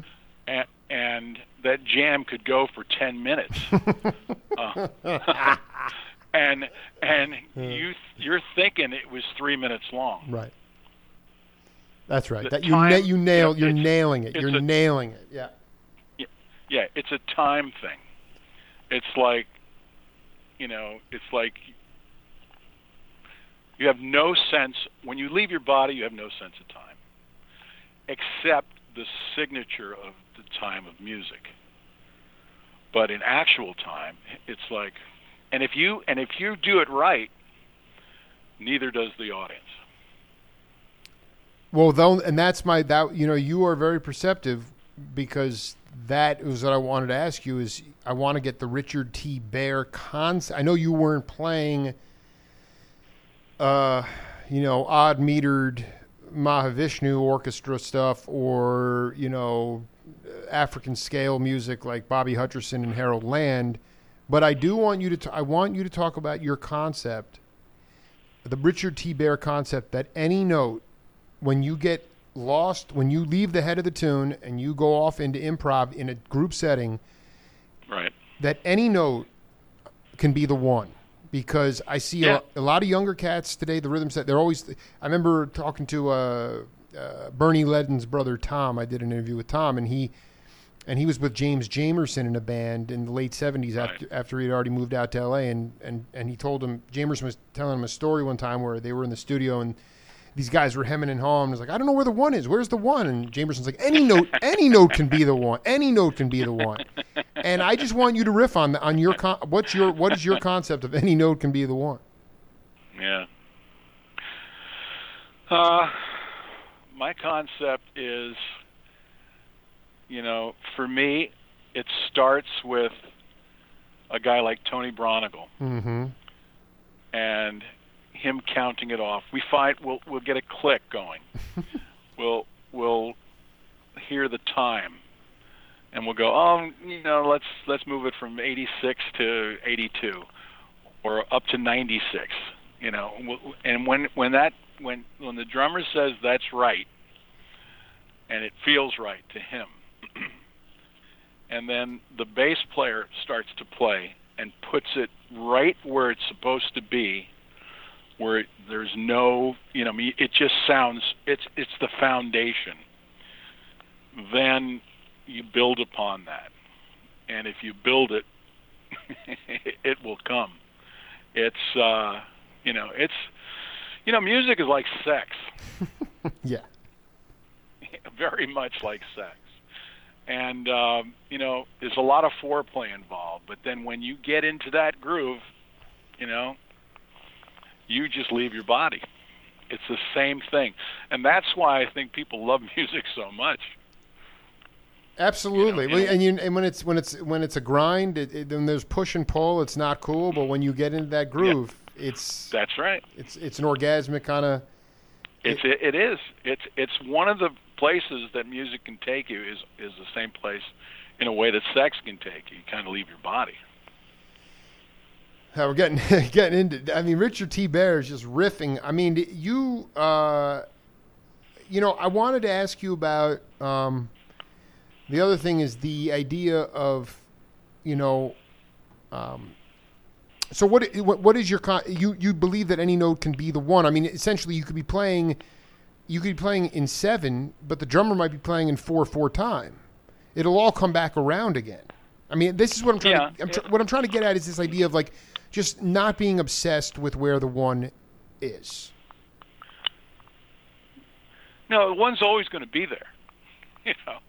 and, and that jam could go for ten minutes. uh, and and you you're thinking it was three minutes long. Right. That's right. The That you time- na- you nail yeah, you're nailing it. You're a- nailing it. Yeah. Yeah, it's a time thing. It's like, you know, it's like you have no sense when you leave your body. You have no sense of time, except the signature of the time of music. But in actual time, it's like, and if you and if you do it right, neither does the audience. Well, though, and that's my that you know you are very perceptive because that was what I wanted to ask you is I want to get the Richard T. Bear concept. I know you weren't playing, uh, you know, odd metered Mahavishnu orchestra stuff or you know African scale music like Bobby Hutcherson and Harold Land, but I do want you to t- I want you to talk about your concept, the Richard T. Bear concept that any note when you get lost, when you leave the head of the tune and you go off into improv in a group setting, Right. that any note can be the one. Because I see Yeah. a, a lot of younger cats today, the rhythm set, they're always. I remember talking to uh, uh, Bernie Leadon's brother Tom. I did an interview with Tom, and he and he was with James Jamerson in a band in the late seventies after after he'd already moved out to L.A. and and and he told him Jamerson was telling him a story one time where they were in the studio and these guys were hemming and hawing. It was like, I don't know where the one is. Where's the one? And Jamerson's like, any note, any note can be the one. Any note can be the one. And I just want you to riff on on your con- what's your what is your concept of any node can be the one? Yeah. Uh, my concept is, you know, for me, it starts with a guy like Tony Braunagel Mm-hmm. and him counting it off. We find we'll we'll get a click going. we'll we'll hear the time, and we'll go. Oh, you know, let's let's move it from 86 to 82, or up to 96. You know, and when when that when when the drummer says that's right, and it feels right to him, and then the bass player starts to play and puts it right where it's supposed to be where it, there's no, you know, it just sounds it's it's the foundation. Then you build upon that, and if you build it, it will come. It's uh, you know, it's you know, music is like sex, Yeah. very much like sex. And um, you know, there's a lot of foreplay involved, but then when you get into that groove, you know, you just leave your body. It's the same thing, and that's why I think people love music so much. Absolutely. You know, Well, and you and when it's when it's when it's a grind, it, it, when there's push and pull, it's not cool. But when you get into that groove, it's That's right. it's it's an orgasmic kind of. It's it, it is. It's it's one of the places that music can take you is is the same place in a way that sex can take you. You kind of leave your body. How we're getting getting into. I mean, Richard T. Bear is just riffing. I mean, you. Uh, you know, I wanted to ask you about. Um, the other thing is the idea of, you know, um, so what, what? What is your con- you? You believe that any note can be the one? I mean, essentially, you could be playing, you could be playing in seven, but the drummer might be playing in four four time. It'll all come back around again. I mean, this is what I'm trying. Yeah, to, I'm tr- what I'm trying to get at is this idea of like just not being obsessed with where the one is. No, the one's always going to be there. You know,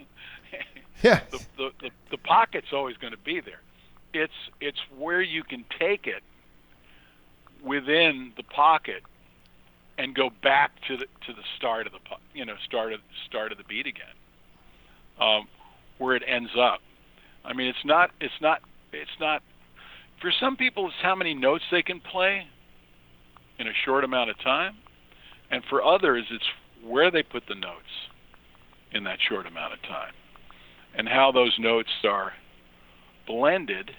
Yeah. the, the the the pocket's always going to be there. It's it's where you can take it within the pocket and go back to the to the start of the you know start of start of the beat again, um, where it ends up. I mean, it's not it's not it's not for some people it's how many notes they can play in a short amount of time, and for others it's where they put the notes in that short amount of time and how those notes are blended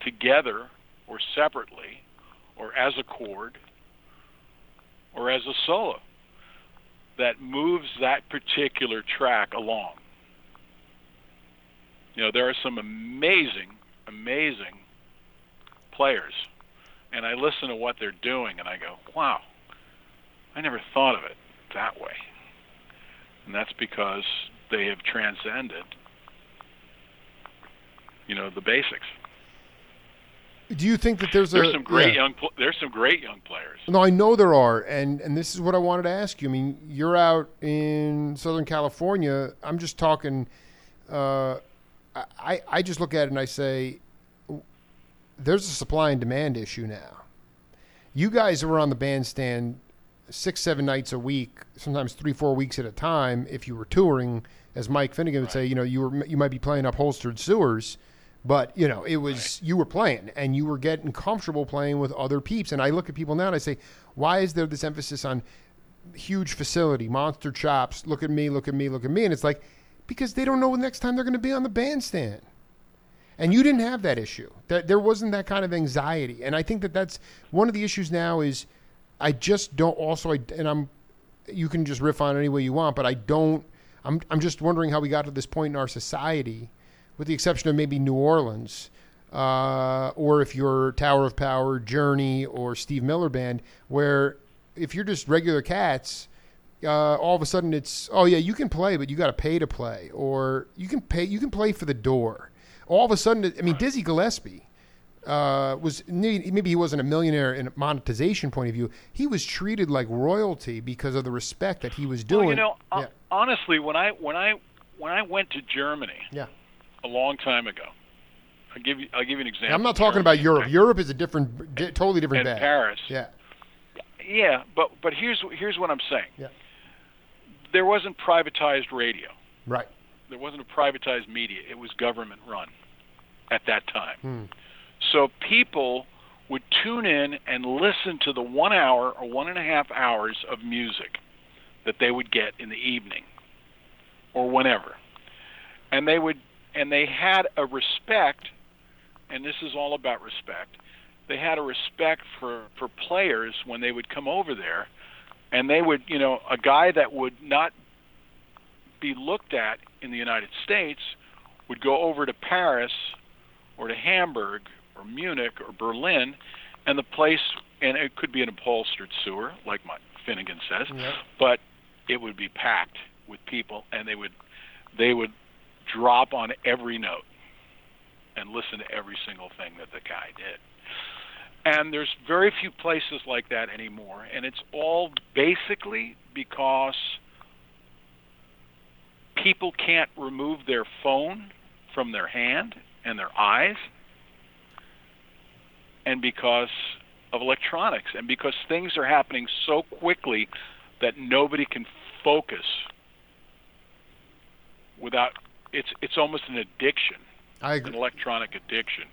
together or separately or as a chord or as a solo that moves that particular track along. You know, there are some amazing, amazing players and I listen to what they're doing, and I go, wow, I never thought of it that way. And that's because they have transcended, you know, the basics. Do you think that there's, there's a, some great yeah. young there's some great young players. No, I know there are, and and this is what I wanted to ask you. I mean, you're out in Southern California. I'm just talking. Uh, I I just look at it and I say, there's a supply and demand issue now. You guys were on the bandstand six seven nights a week, sometimes three four weeks at a time. If you were touring, as Mike Finnegan would say, you know, you were you might be playing upholstered sewers. But you know, it was right. you were playing and you were getting comfortable playing with other peeps. And I look at people now and I say, why is there this emphasis on huge facility, monster chops? Look at me, look at me, look at me. And it's like because they don't know the next time they're going to be on the bandstand. And you didn't have that issue. That there wasn't that kind of anxiety. And I think that that's one of the issues now is I just don't also I, and I'm you can just riff on any way you want, but I don't I'm I'm just wondering how we got to this point in our society with the exception of maybe New Orleans, uh, or if you're Tower of Power, Journey, or Steve Miller Band, where if you're just regular cats, uh, all of a sudden it's oh yeah you can play, but you got to pay to play, or you can pay you can play for the door. All of a sudden, I mean Dizzy Gillespie. Uh, was maybe he wasn't a millionaire in a monetization point of view. He was treated like royalty because of the respect that he was doing. Well, you know, yeah. honestly, when I when I when I went to Germany, yeah a long time ago. I'll give you. I'll give you an example. I'm not talking about Europe. Europe is a different, di- totally different and bag. Paris. Yeah. Yeah, but but here's here's what I'm saying. Yeah. There wasn't privatized radio. Right. There wasn't a privatized media. It was government run at that time. Hmm. So people would tune in and listen to the one hour or one and a half hours of music that they would get in the evening or whenever. And they would and they had a respect, and this is all about respect. They had a respect for for players when they would come over there, and they would, you know, a guy that would not be looked at in the United States would go over to Paris or to Hamburg or Munich or Berlin, and the place, and it could be an upholstered sewer, like Mike Finnegan says, yep. but it would be packed with people, and they would they would drop on every note and listen to every single thing that the guy did. And there's very few places like that anymore, and it's all basically because people can't remove their phone from their hand and their eyes, and because of electronics, and because things are happening so quickly that nobody can focus without it's it's almost an addiction. I agree. An electronic addiction.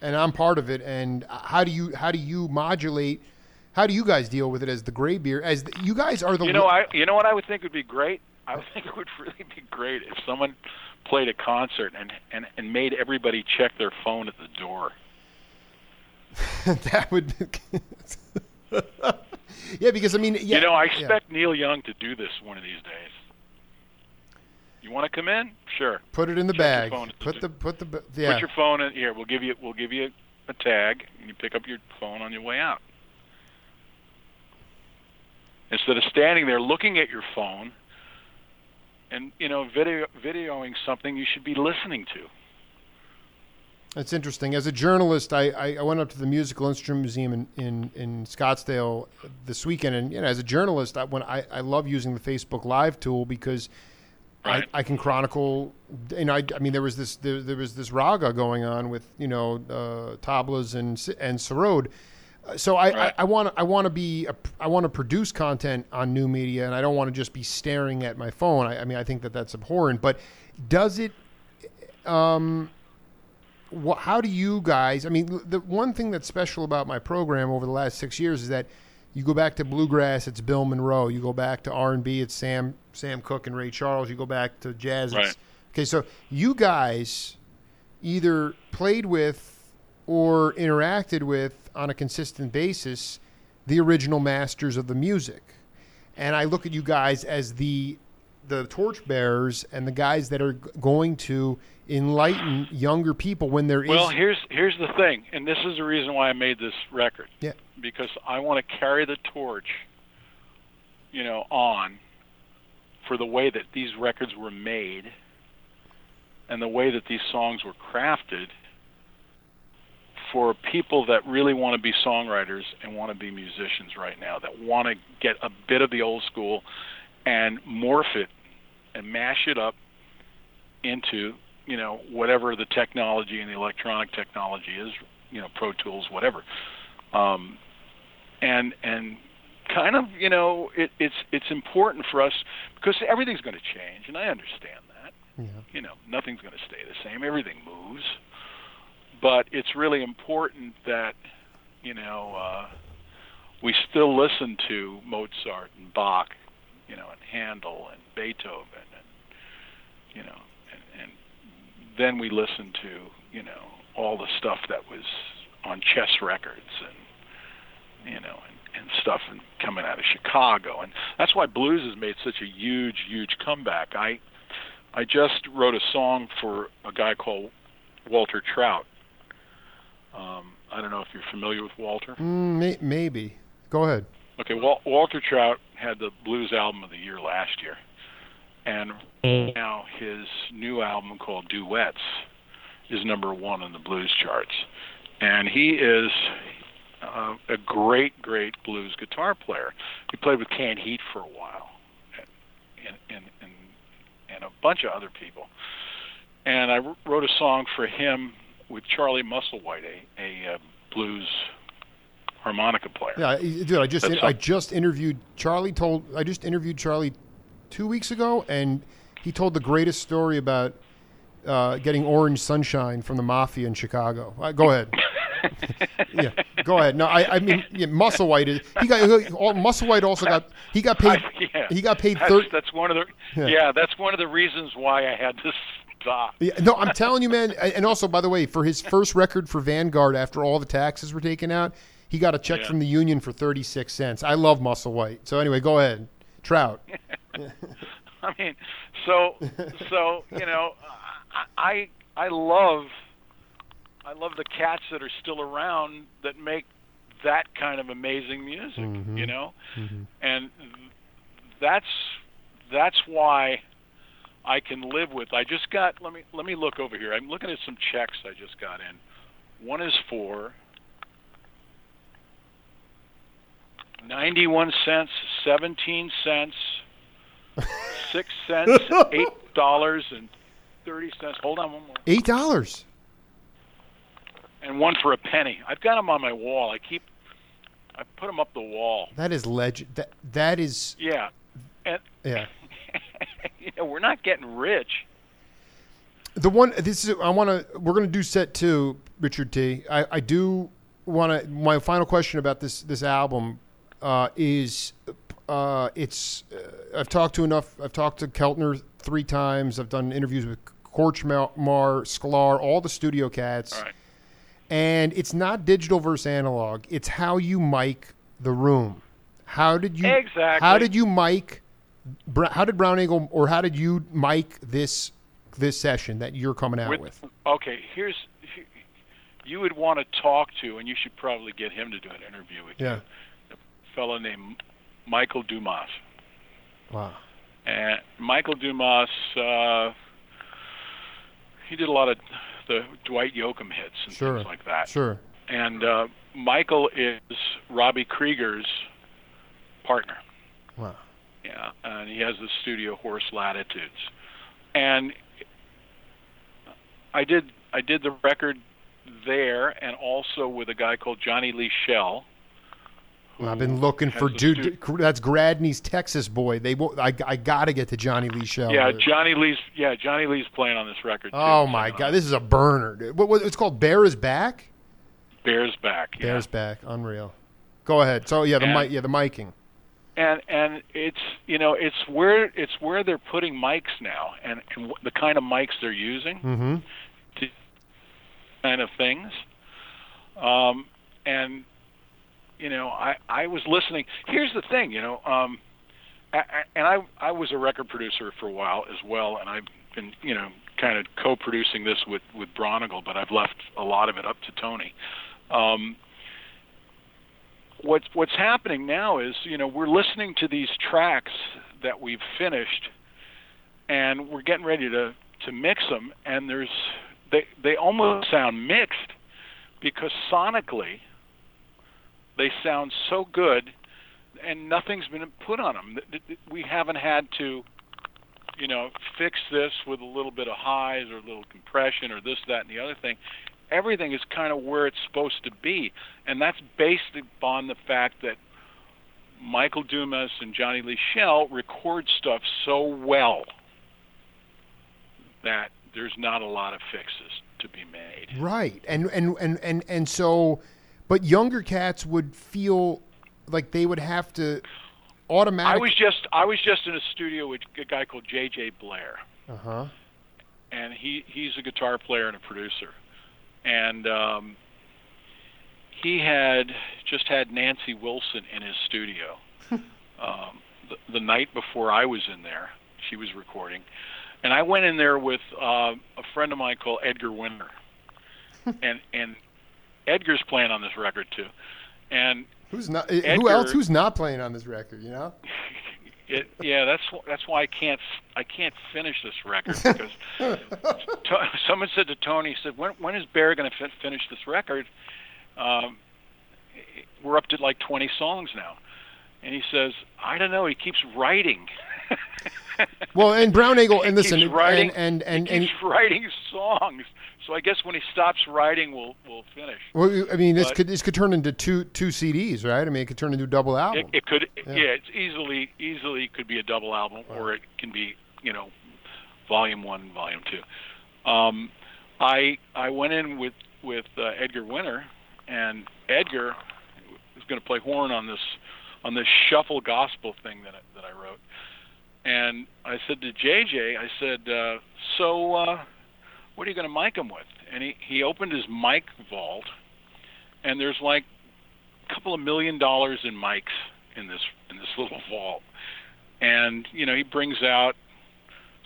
And I'm part of it. And how do you how do you modulate? How do you guys deal with it as the gray beer? As the, you guys are the you know I you know what I would think would be great. I would think it would really be great if someone played a concert and and and made everybody check their phone at the door. that would. yeah, because I mean, yeah, you know, I expect yeah. Neil Young to do this one of these days. You want to come in? Sure. Put it in the Check bag. your phone. Put the put the yeah. Put your phone in here. We'll give you we'll give you a tag, and you pick up your phone on your way out. Instead of standing there looking at your phone and you know video videoing something you should be listening to. That's interesting. As a journalist, I, I, I went up to the Musical Instrument Museum in, in, in Scottsdale this weekend, and you know, as a journalist, I, when I, I love using the Facebook Live tool because Right. I, I, can chronicle. You know, I, I mean, there was this there, there, was this raga going on with you know uh, tablas and and sarod. So I, right. I want I want to be a, I want to produce content on new media, and I don't want to just be staring at my phone. I, I mean, I think that that's abhorrent. But does it? Um, what, how do you guys? I mean, the one thing that's special about my program over the last six years is that you go back to bluegrass, it's Bill Monroe. You go back to R and B, it's Sam Sam Cooke and Ray Charles. You go back to jazz. Right. Okay, so you guys either played with or interacted with on a consistent basis the original masters of the music, and I look at you guys as the the torchbearers and the guys that are going to enlighten younger people when there is. Well, here's here's the thing, and this is the reason why I made this record. Yeah. Because I want to carry the torch, you know, on for the way that these records were made and the way that these songs were crafted for people that really want to be songwriters and want to be musicians right now that want to get a bit of the old school and morph it and mash it up into you know whatever the technology and the electronic technology is you know pro tools whatever. Um and and kind of you know it it's it's important for us because everything's going to change and i understand that. Yeah. you know nothing's going to stay the same. Everything moves. But it's really important that you know uh we still listen to mozart and bach you know and handel and beethoven and you know and, and then we listen to you know all the stuff that was on chess records and you know and, and stuff and coming out of Chicago. And that's why blues has made such a huge huge comeback. I I just wrote a song for a guy called Walter Trout. Um, I don't know if you're familiar with Walter. Mm, may, maybe. Go ahead. Okay, Wal- Walter Trout had the blues album of the year last year, and now his new album called Duets is number one on the blues charts, and he is uh, a great, great blues guitar player. He played with Canned Heat for a while, and and and, and a bunch of other people. And I wrote a song for him with Charlie Musselwhite, a, a uh, blues harmonica player. Yeah, dude. I just That's I just interviewed Charlie. Told I just interviewed Charlie two weeks ago, and he told the greatest story about uh, getting orange sunshine from the mafia in Chicago. Uh, go ahead. yeah, go ahead. No, I, I mean, yeah, Musselwhite is he got he- all, Musselwhite also got he got paid yeah, he got paid that's, thirty. that's one of the Yeah. yeah. that's one of the reasons why I had to stop. Yeah, no, I'm telling you, man. And also, by the way, for his first record for Vanguard, after all the taxes were taken out, he got a check Yeah. from the union for 36 cents. I love Musselwhite. So anyway, go ahead. Trout. I mean, so so you know, I I love I love the cats that are still around that make that kind of amazing music. Mhm. You know, Mhm. and that's that's why I can live with. I just got let me let me look over here. I'm looking at some checks I just got in. One is for 91 cents, 17 cents, 6 cents, $8 and 30 cents. Hold on one more. Eight dollars. And one for a penny. I've got them on my wall. I keep I put them up the wall. That is legend. That that is Yeah. And yeah. you know, we're not getting rich. The one this is I want to we're going to do set two, Richard T. I I do want to my final question about this this album uh, is uh, it's uh, I've talked to enough I've talked to Keltner three times. I've done interviews with Korchmar, Sklar, all the studio cats. Right. And it's not digital versus analog. It's how you mic the room. How did you Exactly. How did you mic? How did Braunagel or how did you mic this this session that you're coming out with? Okay, here's you would want to talk to, and you should probably get him to do an interview with Yeah. you. A fellow named Michael Dumas. Wow. And Michael Dumas, uh, he did a lot of the Dwight Yoakam hits and Sure. things like that. Sure. And uh, Michael is Robby Krieger's partner. Wow. Yeah, and he has the studio Horse Latitudes. And I did I did the record there, and also with a guy called Johnny Lee Schell. Well, I've been looking has for dude. That's Gradney's Texas boy. They wo- I, I got to get to Johnny Lee Schell. Yeah, dude. Johnny Lee's yeah Johnny Lee's playing on this record. Too, Oh my uh, God, this is a burner. Dude. What, what it's called? Bear is back. Bears back. Yeah. Bears back. Unreal. Go ahead. So yeah, the And- mic. Yeah, the miking. and and it's you know it's where it's where they're putting mics now, and, and the kind of mics they're using. Mm-hmm. kind of things. Um, and you know, I I was listening. Here's the thing, you know, um, a- and I I was a record producer for a while as well, and I've been you know kind of co-producing this with with Braunagel, but I've left a lot of it up to Tony. Um, what's what's happening now is you know we're listening to these tracks that we've finished, and we're getting ready to to mix them, and there's they they almost sound mixed because sonically they sound so good and nothing's been put on them. We haven't had to, you know, fix this with a little bit of highs or a little compression or this, that, and the other thing. Everything is kind of where it's supposed to be, and that's based upon the fact that Michael Dumas and Johnny Lee Schell record stuff so well that there's not a lot of fixes to be made. Right, and and and and and so, but younger cats would feel like they would have to automatically. I was just I was just in a studio with a guy called J.J. Blair, Uh huh. and he he's a guitar player and a producer, and um, he had just had Nancy Wilson in his studio um, the, the night before I was in there. She was recording, and I went in there with uh, a friend of mine called Edgar Winter, and and Edgar's playing on this record too, and Who's not? Who else? Who's not playing on this record? You know. it, yeah, that's that's why I can't I can't finish this record because to, someone said to Tony, he said, when when is Bear going to fin- finish this record? Um, we're up to like 20 songs now, and he says, I don't know. He keeps writing. Well, and Braunagel, and listen, keeps writing, and and and, and, writing songs. So I guess when he stops writing, we'll we'll finish. well, I mean, this but- could this could turn into two two CDs, right? I mean, it could turn into a double It, album. it could, Yeah. yeah. it's easily easily could be a double album, or it can be, you know, volume one, volume two. Um, I I went in with with uh, Edgar Winter, and Edgar was going to play horn on this on this shuffle gospel thing that I, that I wrote. And I said to JJ, I said, uh, so uh, what are you going to mic him with? And he he opened his mic vault, and there's like a couple of million dollars in mics in this in this little vault, and you know he brings out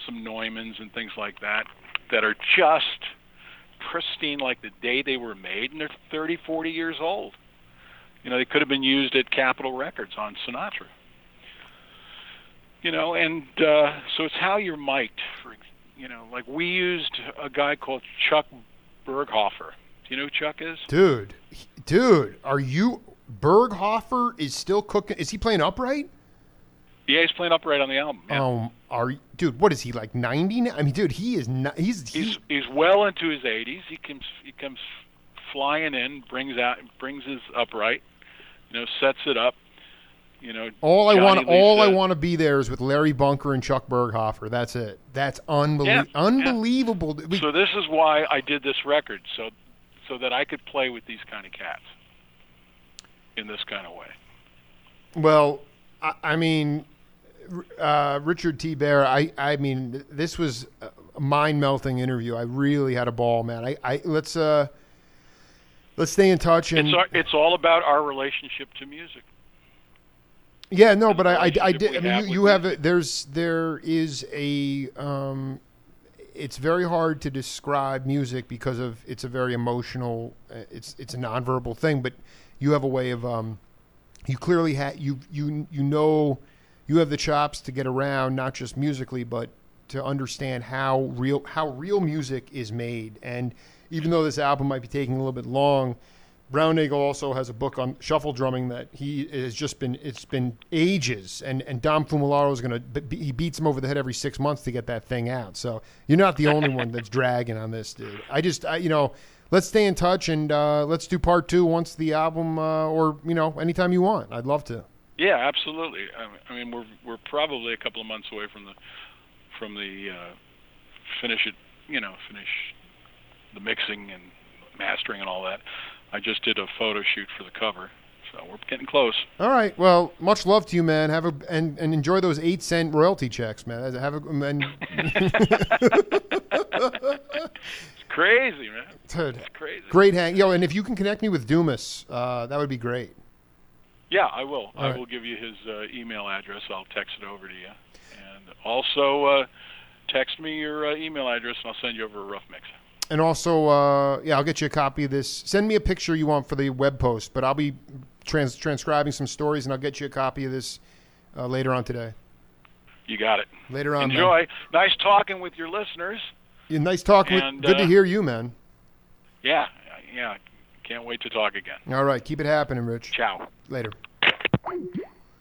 some Neumanns and things like that that are just pristine like the day they were made, and they're 30, 40 years old. You know they could have been used at Capitol Records on Sinatra. You know, and uh, so it's how you're mic'd. For you know, like we used a guy called Chuck Berghofer. Do you know who Chuck is? dude, dude, are you Berghofer is still cooking? Is he playing upright? Yeah, he's playing upright on the album. Yeah. Um, are dude? What is he like? Ninety now? I mean, dude, he is not. He's he, he's he's well into his 80s. He comes he comes flying in, brings out brings his upright, you know, sets it up. You know, all I want. All I want to be there is with Larry Bunker and Chuck Berghofer. That's it. That's unbelie- Yeah, yeah. unbelievable. We- So this is why I did this record, so so that I could play with these kind of cats in this kind of way. Well, I, I mean, uh, Richard T. Bear. I, I mean, this was a mind melting interview. I really had a ball, man. I, I let's uh, let's stay in touch and It's our, it's all about our relationship to music. Yeah, no, but I, I, I did. I mean, you, you have a, there's there is a um, it's very hard to describe music because of it's a very emotional. uh, It's it's a nonverbal thing, but you have a way of um, you clearly have you you you know you have the chops to get around not just musically but to understand how real how real music is made and even though this album might be taking a little bit long Braunagel also has a book on shuffle drumming that he has just been it's been ages and and Dom Famularo is going to he beats him over the head every 6 months to get that thing out. So you're not the only one that's dragging on this dude. I just I, you know let's stay in touch and uh, let's do part 2 once the album uh, or you know anytime you want. I'd love to. Yeah, absolutely. I mean, we're we're probably a couple of months away from the from the uh, finish it, you know, finish the mixing and mastering and all that. I just did a photo shoot for the cover, so we're getting close. All right. Well, much love to you, man. Have a and, and enjoy those eight cent royalty checks, man. Have a and, It's crazy, man. dude, It's crazy. great hang. Yo, and if you can connect me with Dumas, uh, that would be great. Yeah, I will. All I right. will give you his uh, email address. I'll text it over to you, and also uh, text me your uh, email address, and I'll send you over a rough mix. And also, uh, yeah, I'll get you a copy of this. Send me a picture you want for the web post, but I'll be trans- transcribing some stories, and I'll get you a copy of this uh, later on today. You got it. Later on. man. Enjoy. Nice talking with your listeners. Yeah, nice talking. with- And, Good to uh, hear you, man. Yeah, yeah. Can't wait to talk again. All right, keep it happening, Rich. Ciao. Later.